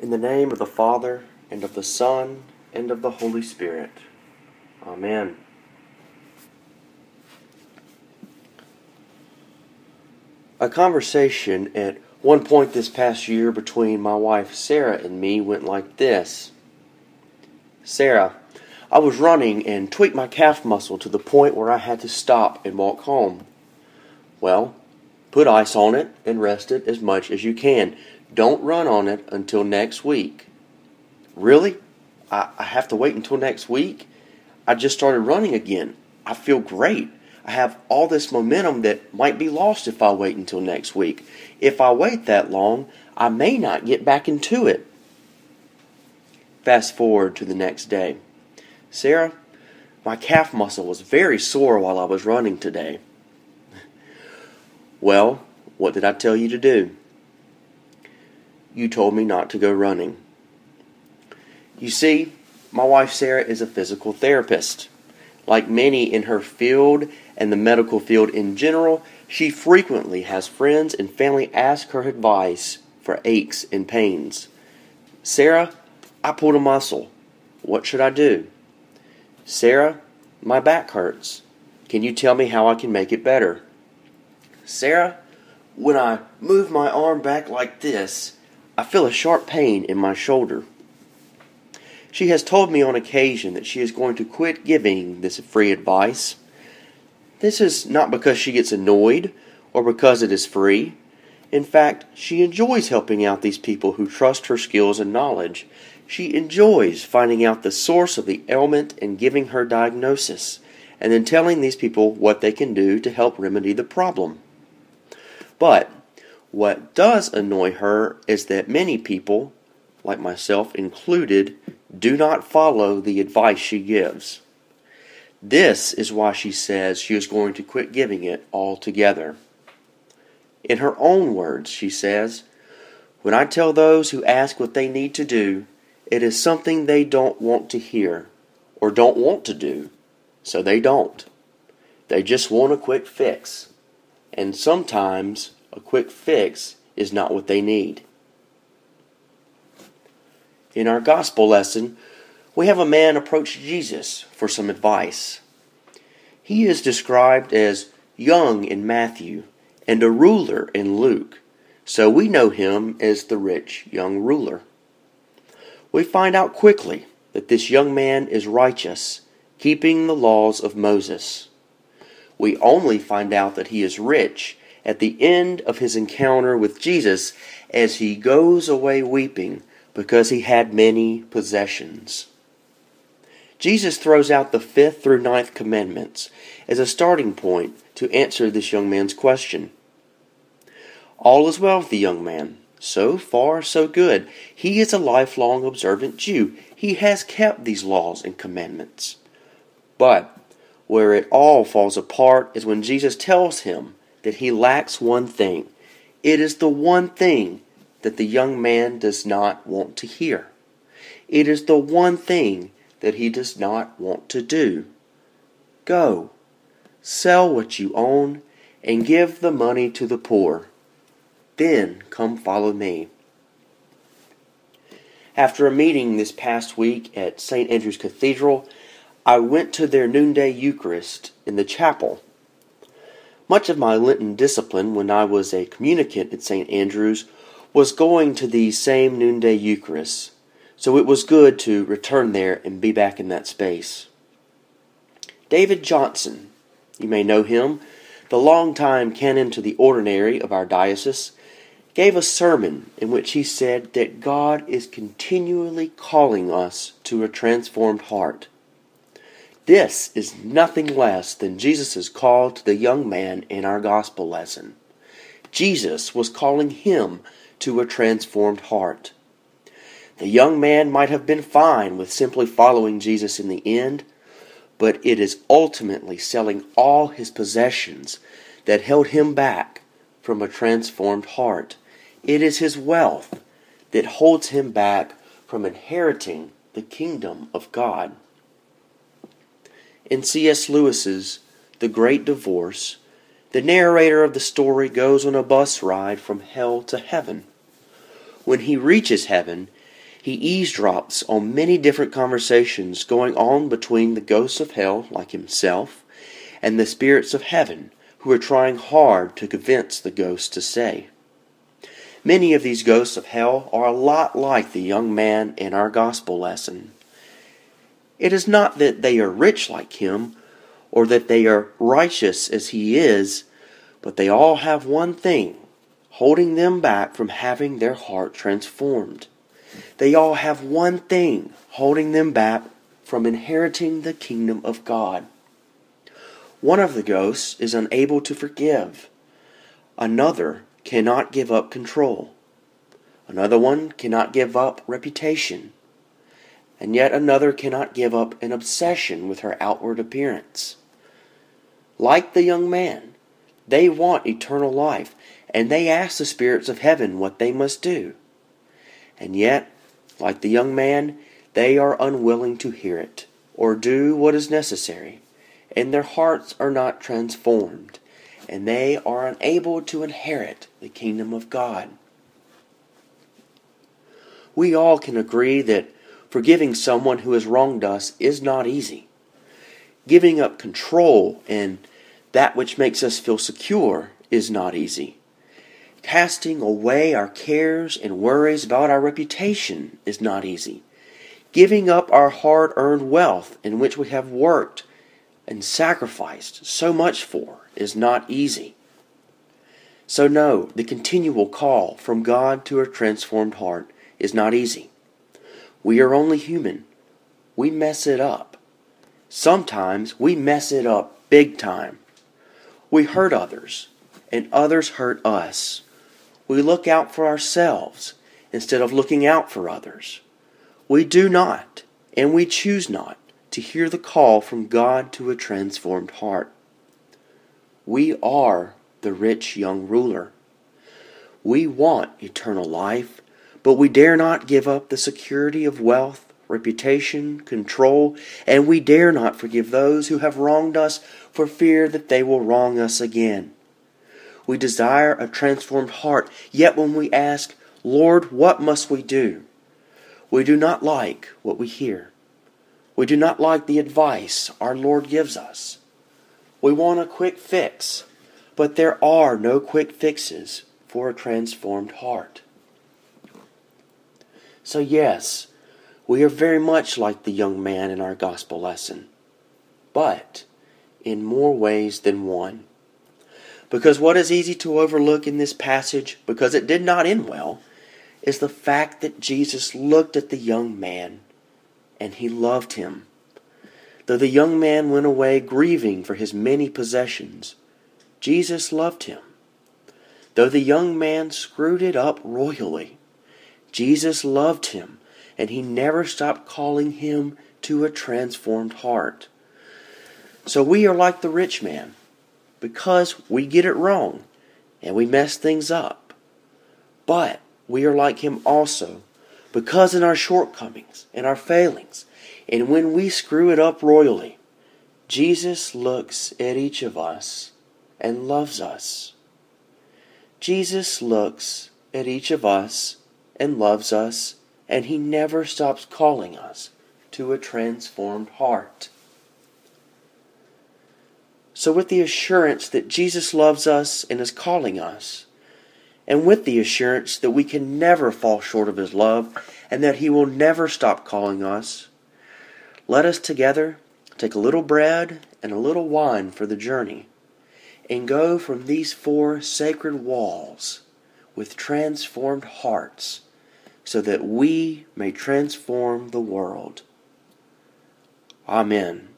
In the name of the Father, and of the Son, and of the Holy Spirit. Amen. A conversation at one point this past year between my wife Sarah and me went like this Sarah, I was running and tweaked my calf muscle to the point where I had to stop and walk home. Well, put ice on it and rest it as much as you can. Don't run on it until next week. Really? I, I have to wait until next week? I just started running again. I feel great. I have all this momentum that might be lost if I wait until next week. If I wait that long, I may not get back into it. Fast forward to the next day. Sarah, my calf muscle was very sore while I was running today. Well, what did I tell you to do? You told me not to go running. You see, my wife Sarah is a physical therapist. Like many in her field and the medical field in general, she frequently has friends and family ask her advice for aches and pains. Sarah, I pulled a muscle. What should I do? Sarah, my back hurts. Can you tell me how I can make it better? Sarah, when I move my arm back like this, I feel a sharp pain in my shoulder. She has told me on occasion that she is going to quit giving this free advice. This is not because she gets annoyed or because it is free. In fact, she enjoys helping out these people who trust her skills and knowledge. She enjoys finding out the source of the ailment and giving her diagnosis, and then telling these people what they can do to help remedy the problem. But what does annoy her is that many people, like myself included, do not follow the advice she gives. This is why she says she is going to quit giving it altogether. In her own words, she says, When I tell those who ask what they need to do, it is something they don't want to hear or don't want to do, so they don't. They just want a quick fix. And sometimes a quick fix is not what they need. In our gospel lesson, we have a man approach Jesus for some advice. He is described as young in Matthew and a ruler in Luke, so we know him as the rich young ruler. We find out quickly that this young man is righteous, keeping the laws of Moses. We only find out that he is rich at the end of his encounter with Jesus as he goes away weeping because he had many possessions. Jesus throws out the fifth through ninth commandments as a starting point to answer this young man's question. All is well with the young man. So far, so good. He is a lifelong observant Jew. He has kept these laws and commandments. But where it all falls apart is when Jesus tells him that he lacks one thing. It is the one thing that the young man does not want to hear. It is the one thing that he does not want to do. Go, sell what you own, and give the money to the poor. Then come follow me. After a meeting this past week at St. Andrew's Cathedral, I went to their noonday Eucharist in the chapel. Much of my Lenten discipline when I was a communicant at St. Andrew's was going to the same noonday Eucharist, so it was good to return there and be back in that space. David Johnson, you may know him, the longtime canon to the ordinary of our diocese, gave a sermon in which he said that God is continually calling us to a transformed heart. This is nothing less than Jesus' call to the young man in our gospel lesson. Jesus was calling him to a transformed heart. The young man might have been fine with simply following Jesus in the end, but it is ultimately selling all his possessions that held him back from a transformed heart. It is his wealth that holds him back from inheriting the kingdom of God. In C.S. Lewis's The Great Divorce, the narrator of the story goes on a bus ride from hell to heaven. When he reaches heaven, He eavesdrops on many different conversations going on between the ghosts of hell, like himself, and the spirits of heaven, who are trying hard to convince the ghosts to stay. Many of these ghosts of hell are a lot like the young man in our gospel lesson. It is not that they are rich like him, or that they are righteous as he is, but they all have one thing holding them back from having their heart transformed. They all have one thing holding them back from inheriting the kingdom of God. One of the ghosts is unable to forgive. Another cannot give up control. Another one cannot give up reputation. And yet another cannot give up an obsession with her outward appearance. Like the young man, they want eternal life, and they ask the spirits of heaven what they must do. And yet, like the young man, they are unwilling to hear it, or do what is necessary, and their hearts are not transformed, and they are unable to inherit the kingdom of God. We all can agree that forgiving someone who has wronged us is not easy. Giving up control and that which makes us feel secure is not easy. Casting away our cares and worries about our reputation is not easy. Giving up our hard earned wealth in which we have worked and sacrificed so much for is not easy. So, no, the continual call from God to a transformed heart is not easy. We are only human. We mess it up. Sometimes we mess it up big time. We hurt others, and others hurt us. We look out for ourselves instead of looking out for others. We do not, and we choose not, to hear the call from God to a transformed heart. We are the rich young ruler. We want eternal life, but we dare not give up the security of wealth, reputation, control, and we dare not forgive those who have wronged us for fear that they will wrong us again. We desire a transformed heart, yet when we ask, Lord, what must we do? We do not like what we hear. We do not like the advice our Lord gives us. We want a quick fix, but there are no quick fixes for a transformed heart. So, yes, we are very much like the young man in our gospel lesson, but in more ways than one. Because what is easy to overlook in this passage, because it did not end well, is the fact that Jesus looked at the young man and he loved him. Though the young man went away grieving for his many possessions, Jesus loved him. Though the young man screwed it up royally, Jesus loved him, and he never stopped calling him to a transformed heart. So we are like the rich man because we get it wrong and we mess things up. But we are like him also because in our shortcomings and our failings, and when we screw it up royally, Jesus looks at each of us and loves us. Jesus looks at each of us and loves us, and he never stops calling us to a transformed heart. So, with the assurance that Jesus loves us and is calling us, and with the assurance that we can never fall short of His love and that He will never stop calling us, let us together take a little bread and a little wine for the journey and go from these four sacred walls with transformed hearts so that we may transform the world. Amen.